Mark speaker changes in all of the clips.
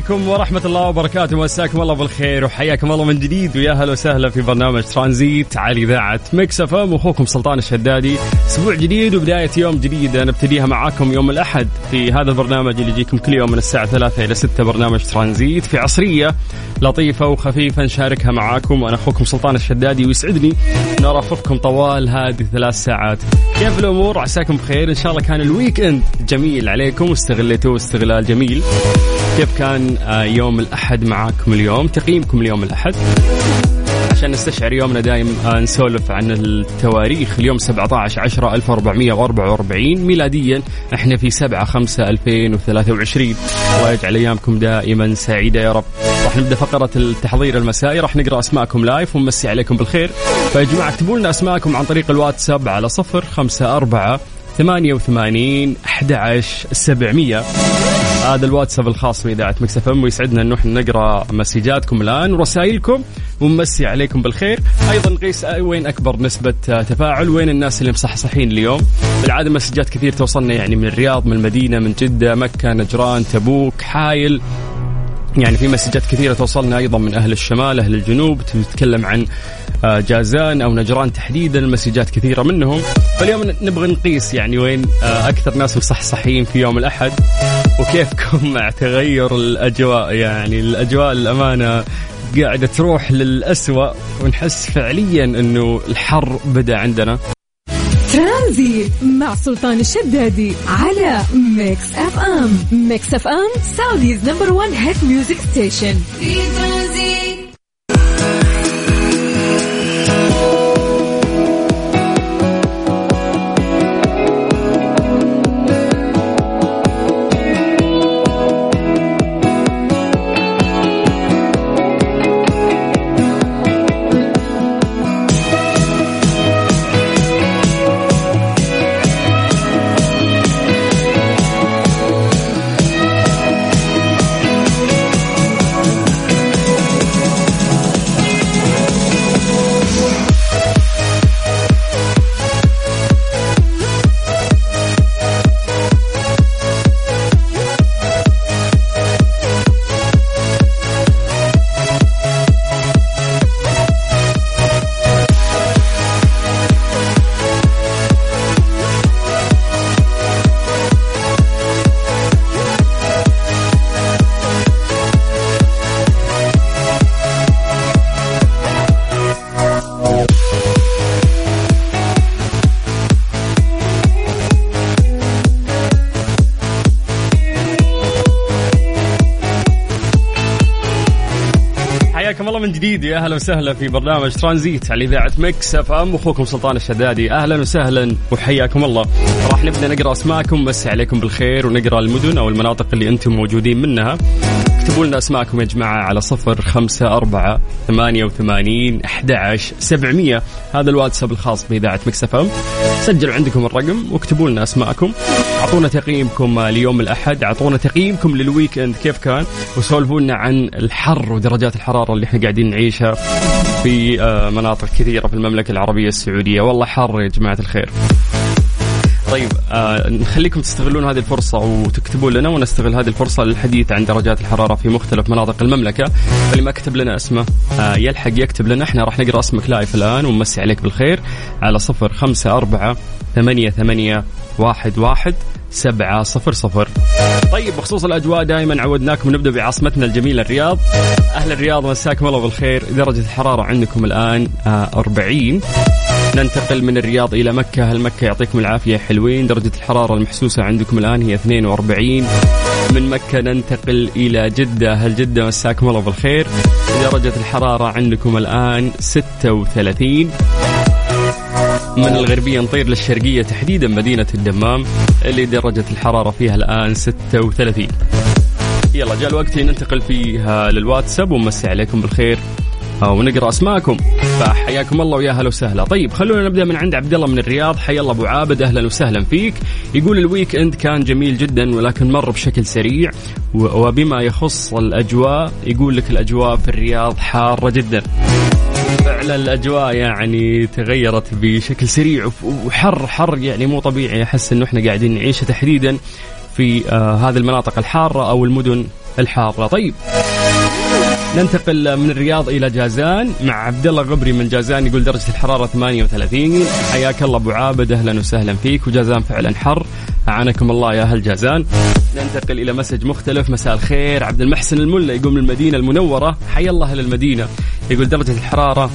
Speaker 1: عليكم ورحمة الله وبركاته. مساكم الله بالخير وحياكم الله من جديد. ويا هلا وسهلا في برنامج ترانزيت على إذاعة Mix FM. وأخوكم سلطان الشدادي. أسبوع جديد وبداية يوم جديدة نبتديها معاكم يوم الأحد في هذا البرنامج اللي يجيكم كل يوم من الساعة ثلاثة إلى ستة. برنامج ترانزيت في عصرية لطيفة وخفيفة نشاركها معاكم. وأنا أخوكم سلطان الشدادي. ويسعدني أن أرافقكم طوال هذه ثلاث ساعات. كيف الأمور؟ عساكم بخير. إن شاء الله كان ال weekend جميل عليكم. واستغليتوه استغلال جميل. كيف كان آه، يوم الأحد معاكم اليوم تقييمكم اليوم الأحد. عشان نستشعر يومنا دايم آه، نسولف عن التواريخ. اليوم 17 10 1444 ميلاديا إحنا في 7 5 2023 الله يجعل أيامكم دائما سعيدة يا رب. راح نبدأ فقرة التحضير المسائي. راح نقرأ أسماءكم لايف ونمسي عليكم بالخير. فيا جماعة اكتبوا لنا أسماءكم عن طريق الواتساب على 0 5 4 88 11 700 هذا الواتساب الخاص بإذاعة مكس إم ويسعدنا انه إحنا نقرأ مسجاتكم الآن ورسائلكم ونمسي عليكم بالخير، أيضا نقيس وين أكبر نسبة تفاعل، وين الناس اللي مصحصحين اليوم، بالعادة مسجات كثير توصلنا يعني من الرياض، من المدينة، من جدة، مكة، نجران، تبوك، حايل، يعني في مسجات كثيرة توصلنا أيضا من أهل الشمال أهل الجنوب. تتكلم عن آه، جازان أو نجران تحديدا ال messages كثيرة منهم. فاليوم نبغى نقيس يعني وين آه، أكثر ناس مصحصحين في يوم الأحد. وكيفكم مع تغير الأجواء؟ يعني الأجواء الأمانة قاعدة تروح للأسوأ ونحس فعليا أنه الحر بدأ عندنا.
Speaker 2: ترانزيت مع سلطان الشدادي على Mix FM Mix FM Saudi's number 1 hit music station في ترانزيت
Speaker 1: جديد يا أهلا وسهلا في برنامج ترانزيت على إذاعة Mix FM. أخوكم سلطان الشدادي أهلا وسهلا وحياكم الله. راح نبدأ نقرأ أسماءكم مسي عليكم بالخير ونقرأ المدن أو المناطق اللي أنتم موجودين منها. اكتبوا لنا أسماءكم يا جماعة على صفر خمسة أربعة ثمانية وثمانين أحد سبعمية. هذا الواتساب الخاص بإذاعة Mix FM. سجلوا عندكم الرقم واكتبوا لنا أسماءكم. أعطونا تقييمكم ليوم الأحد أعطونا تقييمكم لل weekend كيف كان وسولفوا لنا عن الحر ودرجات الحرارة اللي إحنا قاعدين نعيشها في آه، مناطق كثيرة في المملكة العربية السعودية. والله حر يا جماعة الخير. طيب آه نخليكم تستغلون هذه الفرصة وتكتبوا لنا ونستغل هذه الفرصة للحديث عن درجات الحرارة في مختلف مناطق المملكة. فاللي ما كتب لنا اسمه. آه يلحق يكتب لنا. إحنا راح نقرأ اسمك لايف الآن ونمسي عليك بالخير على صفر خمسة أربعة ثمانية ثمانية واحد واحد سبعة صفر صفر. طيب بخصوص الأجواء دائما عودناكم نبدأ بعاصمتنا الجميلة الرياض. أهل الرياض مساكم الله بالخير. درجة الحرارة عندكم الآن آه 40 ننتقل من الرياض إلى مكة. هل مكة يعطيكم العافية؟ حلوين. درجة الحرارة المحسوسة عندكم الآن هي 42 من مكة ننتقل إلى جدة. هل جدة مساكم الله بالخير؟ درجة الحرارة عندكم الآن 36 من الغربية نطير للشرقية تحديدا مدينة الدمام اللي درجة الحرارة فيها الآن 36 يلا جاء الوقت ننتقل فيها للواتساب ونمسي عليكم بالخير. ونقرا أسماءكم. فحياكم الله ويا هلا وسهلا. طيب خلونا نبدأ من عند عبد الله من الرياض. حيا الله أبو عابد أهلا وسهلا فيك. يقول الويك إند كان جميل جدا ولكن مر بشكل سريع وبما يخص الأجواء يقول لك الأجواء في الرياض حارة جدا. فعلا الأجواء يعني تغيرت بشكل سريع وحر حر يعني مو طبيعي. أحس إنه إحنا قاعدين نعيشه تحديدا في آه هذه المناطق الحارة أو المدن الحارة. طيب ننتقل من الرياض إلى جازان مع عبد الله غبري من جازان يقول درجة الحرارة 38 حياك الله أبو عابد أهلا وسهلا فيك وجازان فعلا حر. أعانكم الله يا أهل جازان. ننتقل إلى مسج مختلف مساء الخير عبد المحسن الملا يقول من المدينة المنورة. حيا الله أهل المدينة يقول درجة الحرارة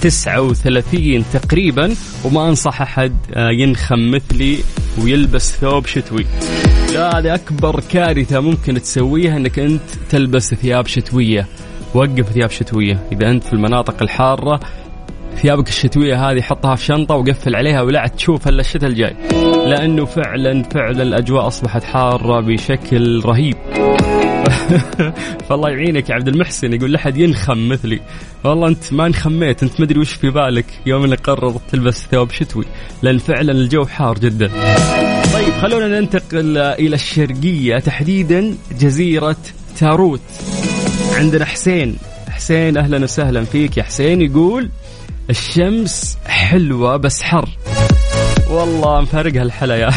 Speaker 1: 39 تقريبا وما أنصح أحد آه، ينخم مثلي ويلبس ثوب شتوي. لا هذه أكبر كارثة ممكن تسويها إنك أنت تلبس ثياب شتوية. وقف ثياب شتوية. إذا أنت في المناطق الحارة ثيابك الشتوية هذه حطها في شنطة وقفل عليها ولا تشوف إلا الشتاء الجاي. لأنه فعلا فعلا الأجواء أصبحت حارة بشكل رهيب. فالله يعينك يا عبد المحسن يقول لحد ينخم مثلي. والله أنت ما انخميت أنت ما أدري وش في بالك. يوم انك قررت تلبس ثوب شتوي لأن فعلا الجو حار جدا. طيب خلونا ننتقل إلى الشرقية. تحديدا جزيرة تاروت. عندنا حسين. حسين أهلا وسهلا فيك يا حسين. يقول الشمس حلوة بس حر. والله مفارقها الحلا يا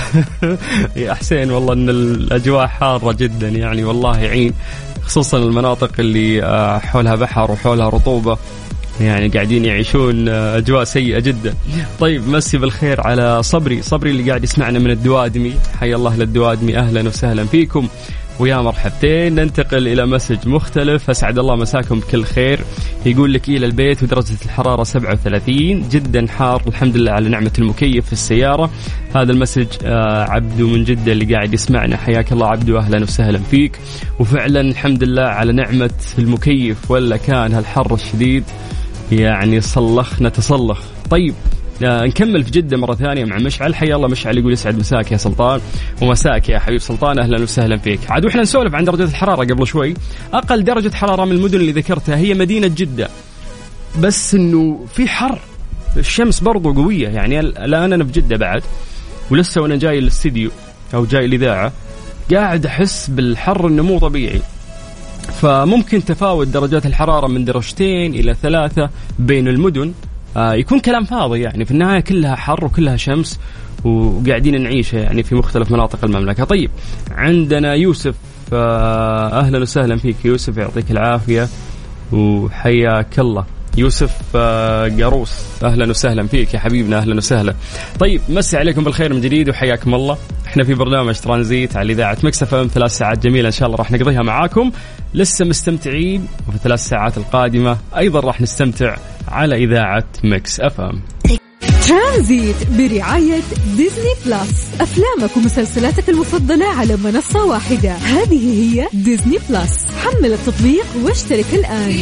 Speaker 1: يا حسين والله إن الأجواء حارة جدا يعني والله يعين خصوصا المناطق اللي آه، حولها بحر وحولها رطوبة يعني قاعدين يعيشون آه، أجواء سيئة جدا. طيب مسي بالخير على صبري، صبري اللي قاعد يسمعنا من الدوادمي، حيا الله للدوادمي أهلا وسهلا فيكم. ويا مرحبتين. ننتقل إلى مسج مختلف. أسعد الله مساكم بكل خير. يقول لك إلى البيت ودرجة الحرارة 37 جدا حار. الحمد لله على نعمة المكيف في السيارة. هذا المسج آه عبدو من جدة اللي قاعد يسمعنا. حياك الله عبدو. أهلا وسهلا فيك. وفعلا الحمد لله على نعمة المكيف. ولا كان هالحر الشديد. يعني صلخنا تصلخ. طيب نكمل في جدة مرة ثانية مع مشعل. حيا الله مشعل يقول يسعد مساك يا سلطان. ومساك يا حبيب سلطان. أهلا وسهلا فيك. عاد وإحنا نسولف عن درجة الحرارة قبل شوي. أقل درجة حرارة من المدن اللي ذكرتها هي مدينة جدة. بس إنه في حر. الشمس برضو قوية. يعني الآن أنا في جدة بعد. ولسه وأنا جاي الاستديو أو جاي الإذاعة قاعد أحس بالحر إنه مو طبيعي. فممكن تفاوت درجات الحرارة من درجتين إلى ثلاثة بين المدن. آه يكون كلام فاضي يعني. في النهاية كلها حر وكلها شمس وقاعدين نعيشها يعني في مختلف مناطق المملكة. طيب عندنا يوسف آه أهلا وسهلا فيك. يوسف يعطيك العافية وحياك الله. يوسف آه، قاروس. أهلا وسهلا فيك يا حبيبنا أهلا وسهلا. طيب مسي عليكم بالخير من جديد وحياكم الله. إحنا في برنامج ترانزيت على إذاعة Mix FM. ثلاث ساعات جميلة إن شاء الله راح نقضيها معاكم. لسه مستمتعين وفي الثلاث ساعات القادمة أيضا راح نستمتع على إذاعة مكس FM.
Speaker 2: ترانزيت برعاية Disney Plus. أفلامك ومسلسلاتك المفضلة على منصة واحدة. هذه هي Disney Plus. حمل التطبيق واشترك الآن.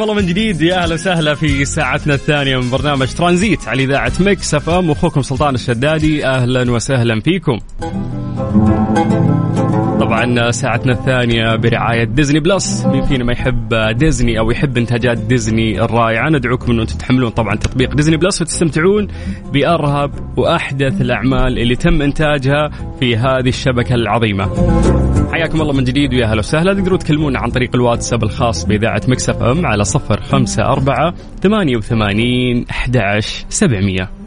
Speaker 1: حياكم الله من جديد يا أهلا وسهلا في ساعتنا الثانية من برنامج ترانزيت على إذاعة Mix FM واخوكم سلطان الشدادي أهلا وسهلا فيكم. طبعا ساعتنا الثانية برعاية Disney Plus. مين فينا ما يحب ديزني أو يحب إنتاجات ديزني الرائعة؟ ندعوكم أنه تحملون طبعا تطبيق Disney Plus وتستمتعون بأرهب وأحدث الأعمال اللي تم إنتاجها في هذه الشبكة العظيمة. حياكم الله من جديد ويا أهلا وسهلا. تقدروا تكلمونا عن طريق الواتساب الخاص بإذاعة مكسف أم على صفر خمسة أربعة ثمانية وثمانين أحد عشر سبعمية.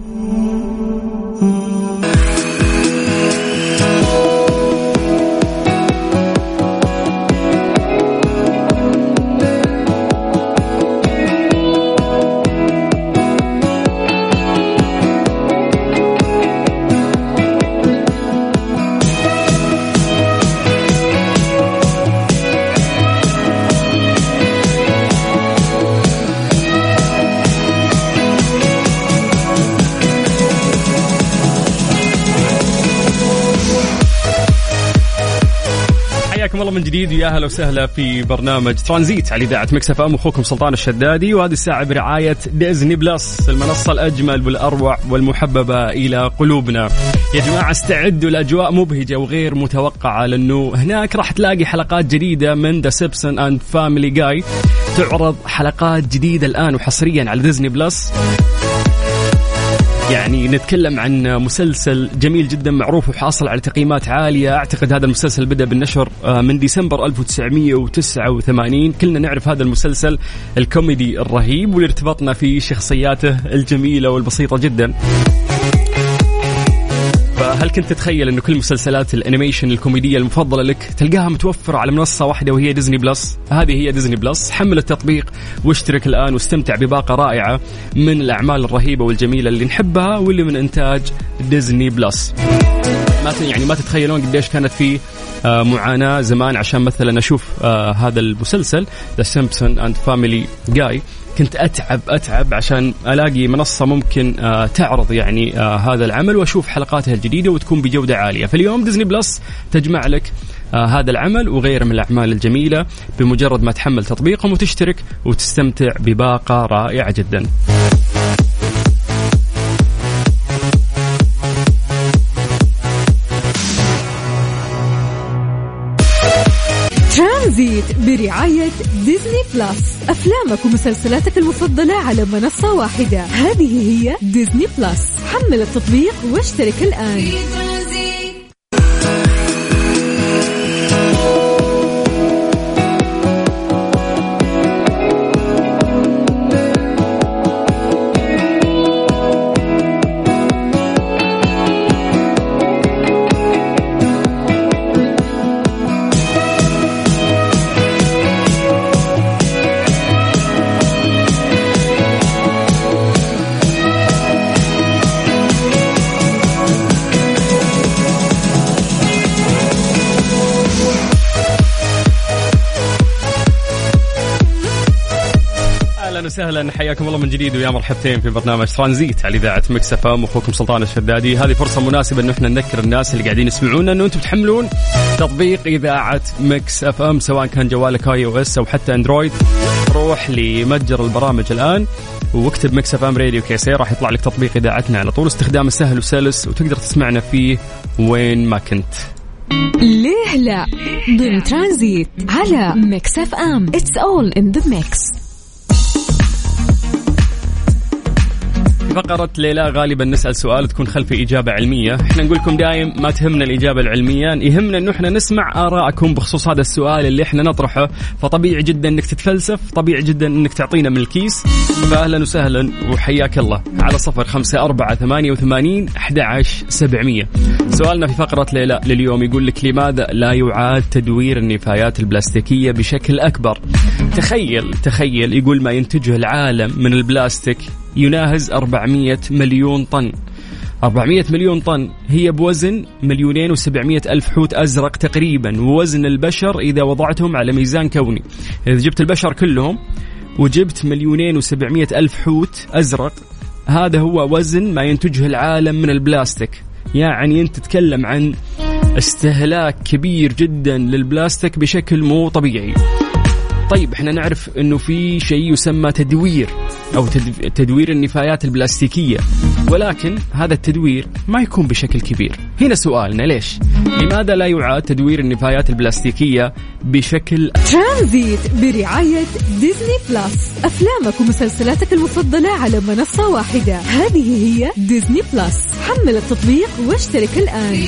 Speaker 1: جديد. ويا أهلا وسهلا في برنامج ترانزيت على إذاعة Mix FM. أخوكم سلطان الشدادي وهذه الساعة برعاية Disney Plus المنصة الأجمل والأروع والمحببة إلى قلوبنا. يا جماعة استعدوا لاجواء مبهجة وغير متوقعة لأنه هناك راح تلاقي حلقات جديدة من The Simpsons and Family Guy تعرض حلقات جديدة الآن وحصريا على Disney Plus. يعني نتكلم عن مسلسل جميل جدا معروف وحاصل على تقييمات عالية. أعتقد هذا المسلسل بدأ بالنشر آه، من ديسمبر 1989 كلنا نعرف هذا المسلسل الكوميدي الرهيب واللي ارتبطنا في شخصياته الجميلة والبسيطة جدا. هل كنت تتخيل إنه كل مسلسلات ال animation الكوميدية المفضلة لك تلقاها متوفرة على منصة واحدة وهي Disney Plus هذه هي Disney Plus حمل التطبيق واشترك الآن واستمتع بباقة رائعة من الأعمال الرهيبة والجميلة اللي نحبها واللي من إنتاج Disney Plus ما يعني ما تتخيلون قديش كانت في معاناة زمان عشان مثلا أشوف آه، هذا المسلسل The Simpsons and Family Guy كنت أتعب أتعب عشان ألاقي منصة ممكن آه، تعرض يعني آه، هذا العمل وأشوف حلقاتها الجديدة وتكون بجودة عالية. فاليوم Disney Plus تجمع لك آه، هذا العمل وغيره من الأعمال الجميلة بمجرد ما تحمل تطبيقهم وتشترك وتستمتع بباقة رائعة جدا.
Speaker 2: ترانزيت برعاية Disney Plus. أفلامك ومسلسلاتك المفضلة على منصة واحدة. هذه هي Disney Plus. حمل التطبيق واشترك الآن.
Speaker 1: وسهلا. حياكم الله من جديد ويا مرحبتين في برنامج ترانزيت على إذاعة Mix FM. أخوكم سلطان الشدادي. هذه فرصة مناسبة انه إحنا نذكر الناس اللي قاعدين يسمعونا انه أنتم تحملون تطبيق إذاعة Mix FM. سواء كان جوالك iOS أو حتى Android. روح لمتجر البرامج الآن واكتب Mix FM Radio KSA راح يطلع لك تطبيق إذاعتنا على طول. استخدامه سهل وسلس وتقدر تسمعنا فيه وين ما كنت.
Speaker 2: ليه لا؟ ضمن ترانزيت على Mix FM. It's all in the mix
Speaker 1: فقرة ليلى غالبا نسأل سؤال تكون خلفي إجابة علمية. إحنا نقول لكم دايم ما تهمنا الإجابة العلمية. يهمنا أنه إحنا نسمع آراءكم بخصوص هذا السؤال اللي إحنا نطرحه. فطبيعي جدا أنك تتفلسف طبيعي جدا أنك تعطينا من الكيس. فأهلا وسهلا وحياك الله. على صفر خمسة أربعة ثمانية وثمانين أحد سبعمية. سؤالنا في فقرة ليلى لليوم يقول لك لماذا لا يعاد تدوير النفايات البلاستيكية بشكل أكبر؟ تخيل تخيل يقول ما ينتجه العالم من البلاستيك. يناهز 400 مليون طن. 400 مليون طن هي بوزن مليونين و700 ألف حوت أزرق تقريبا ووزن البشر إذا وضعتهم على ميزان كوني. إذا جبت البشر كلهم وجبت مليونين و700 ألف حوت أزرق هذا هو وزن ما ينتجه العالم من البلاستيك. يعني أنت تتكلم عن استهلاك كبير جدا للبلاستيك بشكل مو طبيعي. طيب إحنا نعرف إنه في شيء يسمى تدوير أو تدوير النفايات البلاستيكية. ولكن هذا التدوير ما يكون بشكل كبير. هنا سؤالنا ليش؟ لماذا لا يعاد تدوير النفايات البلاستيكية بشكل
Speaker 2: ترانزيت برعاية Disney Plus. افلامك ومسلسلاتك المفضلة على منصة واحدة. هذه هي Disney Plus. حمل التطبيق واشترك الآن.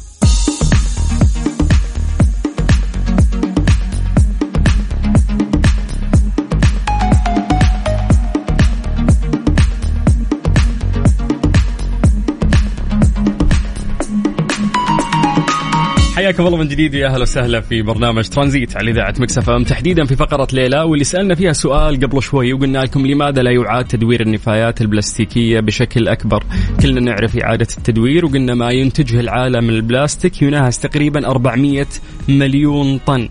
Speaker 1: حياكم الله من جديد يا أهلا وسهلا في برنامج ترانزيت على إذاعة Mix FM تحديدا في فقرة ليه لا واللي سألنا فيها سؤال قبل شوي وقلنا لكم لماذا لا يعاد تدوير النفايات البلاستيكية بشكل أكبر؟ كلنا نعرف إعادة التدوير وقلنا ما ينتجه العالم البلاستيك يناهز تقريبا 400 مليون طن.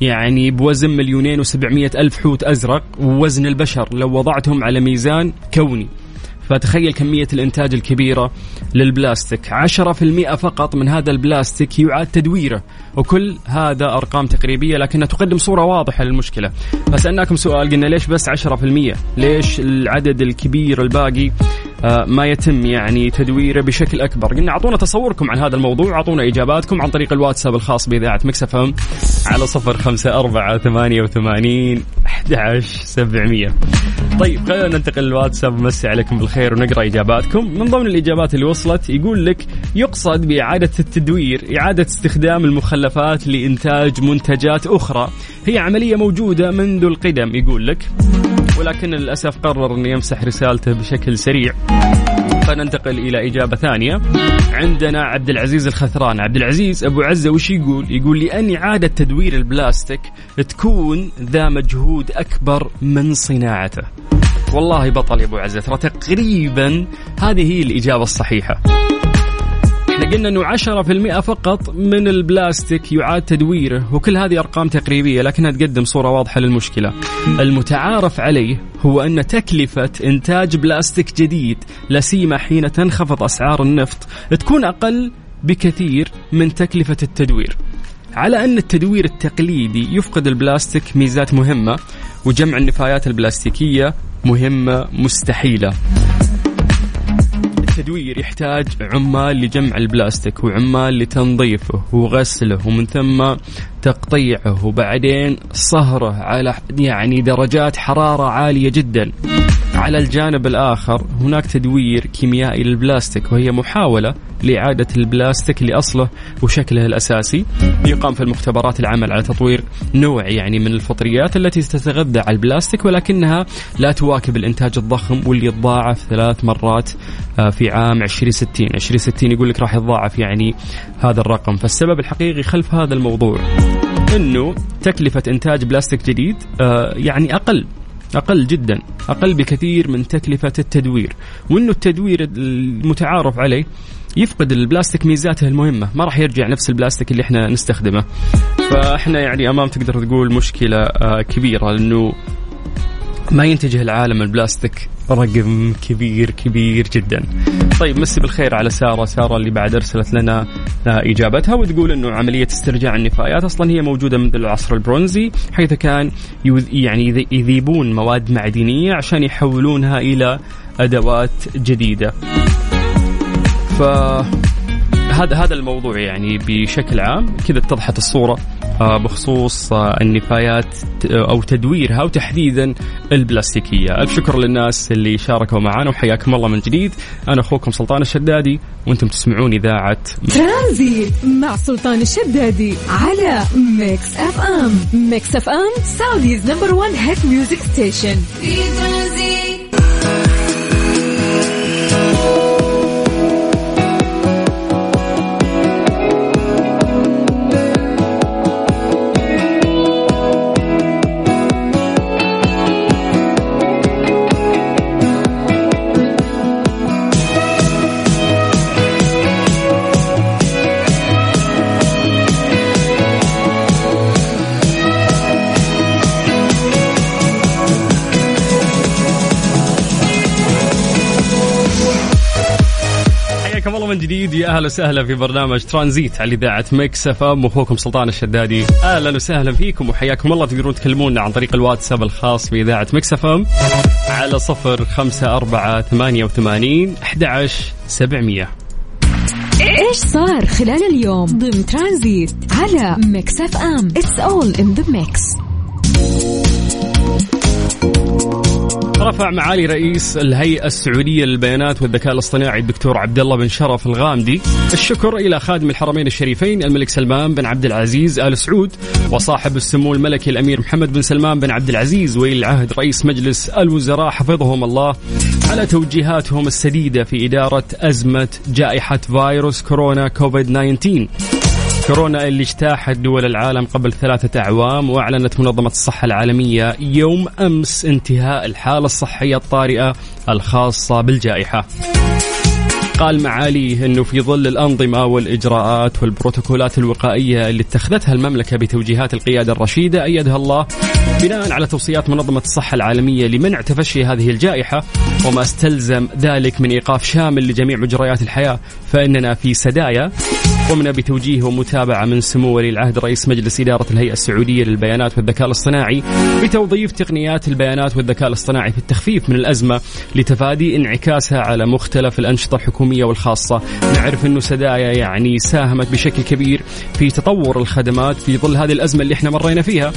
Speaker 1: يعني بوزن مليونين و700 ألف حوت أزرق ووزن البشر لو وضعتهم على ميزان كوني فتخيل كمية الإنتاج الكبيرة للبلاستيك. 10% فقط من هذا البلاستيك يعاد تدويره وكل هذا أرقام تقريبية لكنها تقدم صورة واضحة للمشكلة. فسألناكم سؤال قلنا ليش بس 10% ليش العدد الكبير الباقي آه، ما يتم يعني تدويره بشكل أكبر؟ قلنا أعطونا تصوركم عن هذا الموضوع أعطونا إجاباتكم عن طريق الواتساب الخاص بإذاعة مكسف على صفر خمسة أربعة ثمانية وثمانين أحد عشر سبعمية. طيب خلينا ننتقل للواتساب مسي عليكم بالخير. ونقرأ إجاباتكم. من ضمن الإجابات اللي وصلت يقول لك يقصد بإعادة التدوير إعادة استخدام المخلفات لإنتاج منتجات أخرى. هي عملية موجودة منذ القدم يقول لك. ولكن للأسف قرر انه يمسح رسالته بشكل سريع. فننتقل إلى إجابة ثانية. عندنا عبد العزيز الخثران. عبد العزيز أبو عزة وش يقول؟ يقول لأن إعادة تدوير البلاستيك تكون ذا مجهود أكبر من صناعته. والله بطل يا أبو عزة ترى تقريبا هذه هي الإجابة الصحيحة إحنا قلنا إنه 10% فقط من البلاستيك يعاد تدويره وكل هذه أرقام تقريبية لكنها تقدم صورة واضحة للمشكلة. المتعارف عليه هو أن تكلفة إنتاج بلاستيك جديد لا سيما حين تنخفض أسعار النفط تكون أقل بكثير من تكلفة التدوير. على أن التدوير التقليدي يفقد البلاستيك ميزات مهمة وجمع النفايات البلاستيكية مهمة مستحيلة. التدوير يحتاج عمال لجمع البلاستيك وعمال لتنظيفه وغسله ومن ثم تقطيعه وبعدين صهره على يعني درجات حرارة عالية جدا على الجانب الآخر هناك تدوير كيميائي للبلاستيك وهي محاولة لإعادة البلاستيك لأصله وشكله الأساسي. يقام في المختبرات العمل على تطوير نوع يعني من الفطريات التي تتغذى على البلاستيك ولكنها لا تواكب الإنتاج الضخم واللي يتضاعف ثلاث مرات آه، في عام 2060 2060 يقول لك راح يتضاعف يعني هذا الرقم. فالسبب الحقيقي خلف هذا الموضوع إنه تكلفة إنتاج بلاستيك جديد آه، يعني أقل. أقل جدا أقل بكثير من تكلفة التدوير. وإنه التدوير المتعارف عليه يفقد البلاستيك ميزاته المهمة. ما راح يرجع نفس البلاستيك اللي إحنا نستخدمه. فإحنا يعني أمام تقدر تقول مشكلة آه، كبيرة لأنه ما ينتجه العالم البلاستيك رقم كبير كبير جدا. طيب مسي بالخير على سارة. سارة اللي بعد أرسلت لنا إجابتها وتقول إنه عملية استرجاع النفايات أصلا هي موجودة منذ العصر البرونزي حيث كان يعني يذيبون مواد معدنية عشان يحولونها إلى أدوات جديدة. ف هذا هذا الموضوع يعني بشكل عام كذا اتضحت الصورة آه، بخصوص آه، النفايات أو تدويرها وتحديدا البلاستيكية، ألف شكر للناس اللي شاركوا معنا وحياكم الله من جديد، أنا أخوكم سلطان الشدادي وأنتم تسمعون إذاعة
Speaker 2: ترانزيت مع سلطان الشدادي على Mix FM، Mix FM Saudi's number 1 hit music station. في ترانزيت.
Speaker 1: من جديد. يا أهلا وسهلا في برنامج ترانزيت على إذاعة Mix FM. أخوكم سلطان الشدادي. أهلا وسهلا فيكم وحياكم الله. تقدرون تكلمونا عن طريق الواتساب الخاص بإذاعة Mix FM على صفر خمسة أربعة ثمانية وثمانين أحد سبعمية.
Speaker 2: إيش صار خلال اليوم ضمن ترانزيت على Mix FM؟ It's all in the mix
Speaker 1: رفع معالي رئيس الهيئة السعودية للبيانات والذكاء الاصطناعي الدكتور عبد الله بن شرف الغامدي. الشكر إلى خادم الحرمين الشريفين الملك سلمان بن عبد العزيز آل سعود وصاحب السمو الملكي الأمير محمد بن سلمان بن عبد العزيز ولي العهد رئيس مجلس الوزراء حفظهم الله على توجيهاتهم السديدة في إدارة أزمة جائحة فيروس كورونا كوفيد 19 كورونا اللي اجتاحت دول العالم قبل ثلاثة أعوام وأعلنت منظمة الصحة العالمية يوم أمس انتهاء الحالة الصحية الطارئة الخاصة بالجائحة. قال معاليه إنه في ظل الأنظمة والإجراءات والبروتوكولات الوقائية اللي اتخذتها المملكة بتوجيهات القيادة الرشيدة أيدها الله بناء على توصيات منظمة الصحة العالمية لمنع تفشي هذه الجائحة وما استلزم ذلك من إيقاف شامل لجميع مجريات الحياة فإننا في سدايا. قمنا بتوجيه ومتابعة من سمو ولي العهد رئيس مجلس إدارة الهيئة السعودية للبيانات والذكاء الاصطناعي بتوظيف تقنيات البيانات والذكاء الاصطناعي في التخفيف من الأزمة لتفادي انعكاسها على مختلف الأنشطة الحكومية والخاصة. نعرف أنه سدايا يعني ساهمت بشكل كبير في تطور الخدمات في ظل هذه الأزمة اللي إحنا مرينا فيها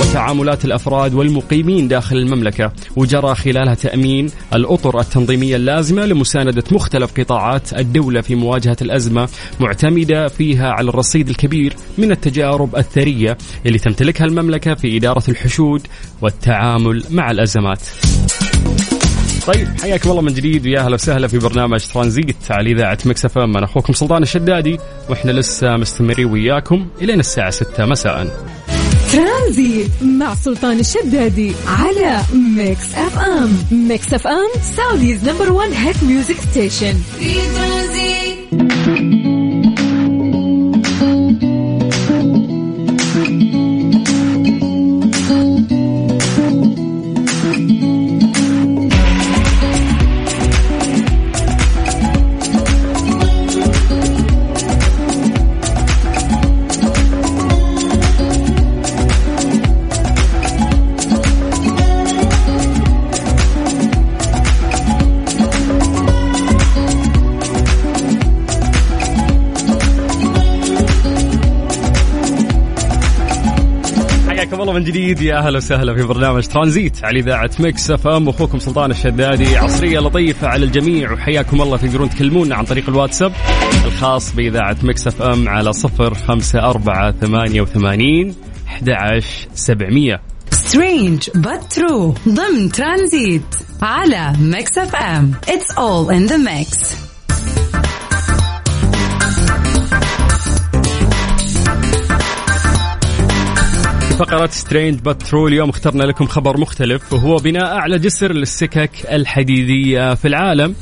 Speaker 1: وتعاملات الأفراد والمقيمين داخل المملكة. وجرى خلالها تأمين الأطر التنظيمية اللازمة لمساندة مختلف قطاعات الدولة في مواجهة الأزمة معتمدة فيها على الرصيد الكبير من التجارب الثرية اللي تمتلكها المملكة في إدارة الحشود والتعامل مع الأزمات. طيب حياكم الله من جديد ويا أهلا وسهلا في برنامج ترانزيت على إذاعة Mix FM. أنا أخوكم سلطان الشدادي وإحنا لسه مستمرين وياكم الين الساعة 6 مساء.
Speaker 2: ترانزيت مع سلطان الشدادي على Mix FM. Mix FM Saudi's number 1 hit music station. في ترانزيت.
Speaker 1: جديد يا أهلا وسهلا في برنامج ترانزيت على إذاعة Mix FM. أخوكم سلطان الشدادي عصرية لطيفة على الجميع وحياكم الله تقدرون تكلمونا عن طريق الواتساب الخاص بإذاعة Mix FM على صفر خمسة أربعة ثمانية وثمانين أحد سبعمية.
Speaker 2: Strange but true. ضمن ترانزيت على Mix FM. It's all in the mix.
Speaker 1: فقرة Strange but true اليوم اخترنا لكم خبر مختلف وهو بناء أعلى جسر للسكك الحديدية في العالم.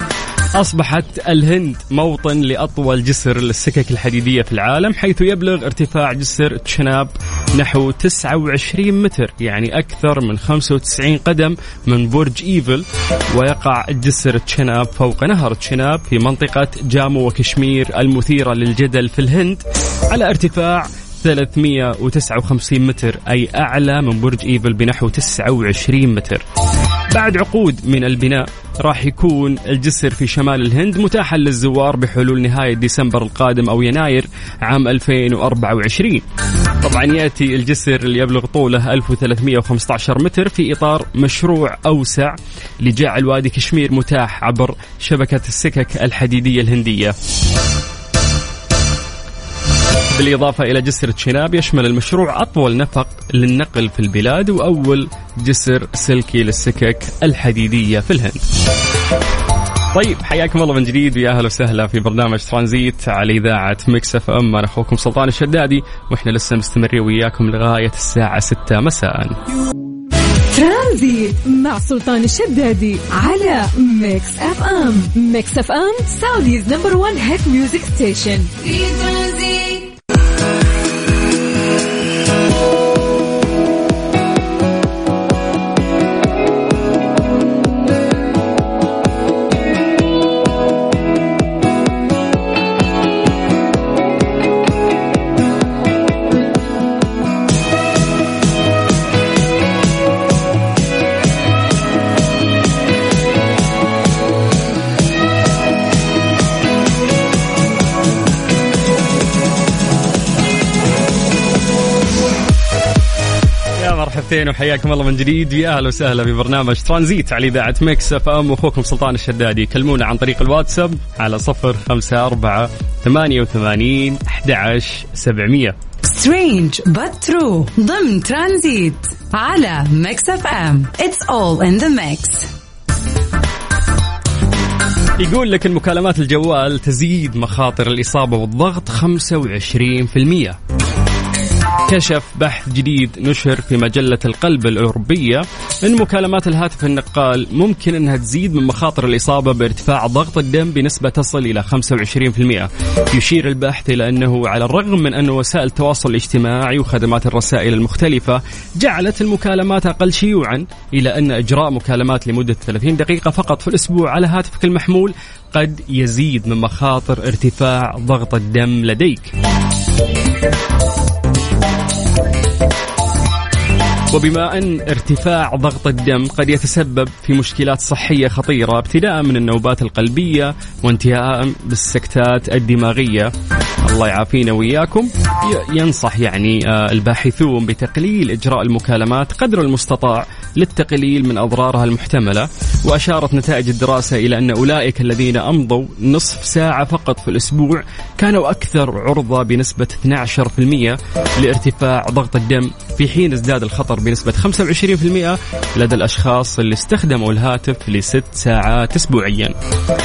Speaker 1: أصبحت الهند موطن لأطول جسر للسكك الحديدية في العالم حيث يبلغ ارتفاع جسر تشناب نحو 29 متر يعني أكثر من 95 قدم من برج إيفل ويقع جسر تشناب فوق نهر تشناب في منطقة جامو وكشمير المثيرة للجدل في الهند على ارتفاع 359 متر أي أعلى من برج إيفل بنحو 29 متر. بعد عقود من البناء راح يكون الجسر في شمال الهند متاحا للزوار بحلول نهاية ديسمبر القادم أو يناير عام 2024 طبعا يأتي الجسر اللي يبلغ طوله 1315 متر في إطار مشروع أوسع لجعل وادي كشمير متاح عبر شبكة السكك الحديدية الهندية. بالإضافة إلى جسر تشيناب يشمل المشروع أطول نفق للنقل في البلاد وأول جسر سلكي للسكك الحديدية في الهند. طيب حياكم الله من جديد. ويا أهلا وسهلا في برنامج ترانزيت على إذاعة Mix FM. أنا أخوكم سلطان الشدادي وإحنا لسه مستمرين وياكم لغاية الساعة 6 مساء.
Speaker 2: ترانزيت مع سلطان الشدادي على Mix FM، Mix FM Saudi's number 1 hit music station. في ترانزيت.
Speaker 1: مرحبتين وحياكم الله من جديد. يا أهلا وسهلا في برنامج ترانزيت على إذاعة Mix FM. واخوكم سلطان الشدادي. كلمونا عن طريق الواتساب على صفر خمسة أربعة ثمانية وثمانين أحد سبعمية.
Speaker 2: Strange but true. ضمن ترانزيت على Mix FM. It's all in the mix.
Speaker 1: يقول لك المكالمات الجوال تزيد مخاطر الإصابة بالضغط 25% كشف بحث جديد نشر في مجلة القلب الأوروبية أن مكالمات الهاتف النقال ممكن أنها تزيد من مخاطر الإصابة بارتفاع ضغط الدم بنسبة تصل إلى 25% يشير البحث إلى أنه على الرغم من أن وسائل التواصل الاجتماعي وخدمات الرسائل المختلفة جعلت المكالمات أقل شيوعا إلى أن إجراء مكالمات لمدة 30 دقيقة فقط في الأسبوع على هاتفك المحمول قد يزيد من مخاطر ارتفاع ضغط الدم لديك. وبما أن ارتفاع ضغط الدم قد يتسبب في مشكلات صحية خطيرة ابتداء من النوبات القلبية وانتهاء بالسكتات الدماغية. الله يعافينا وإياكم. ينصح يعني آه، الباحثون بتقليل إجراء المكالمات قدر المستطاع للتقليل من أضرارها المحتملة وأشارت نتائج الدراسة إلى أن أولئك الذين أمضوا نصف ساعة فقط في الأسبوع كانوا أكثر عرضة بنسبة 12% لارتفاع ضغط الدم في حين ازداد الخطر بنسبة 25% لدى الأشخاص اللي استخدموا الهاتف لست ساعات أسبوعيا.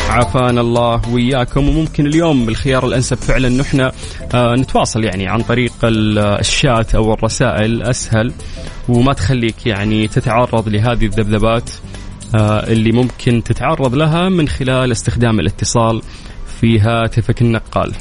Speaker 1: عافانا الله وإياكم وممكن اليوم الخيار الأنسب فعلا نحن آه نتواصل يعني عن طريق الشات أو الرسائل أسهل وما تخليك يعني تتعرض لهذه الذبذبات آه اللي ممكن تتعرض لها من خلال استخدام الاتصال في هاتفك النقال.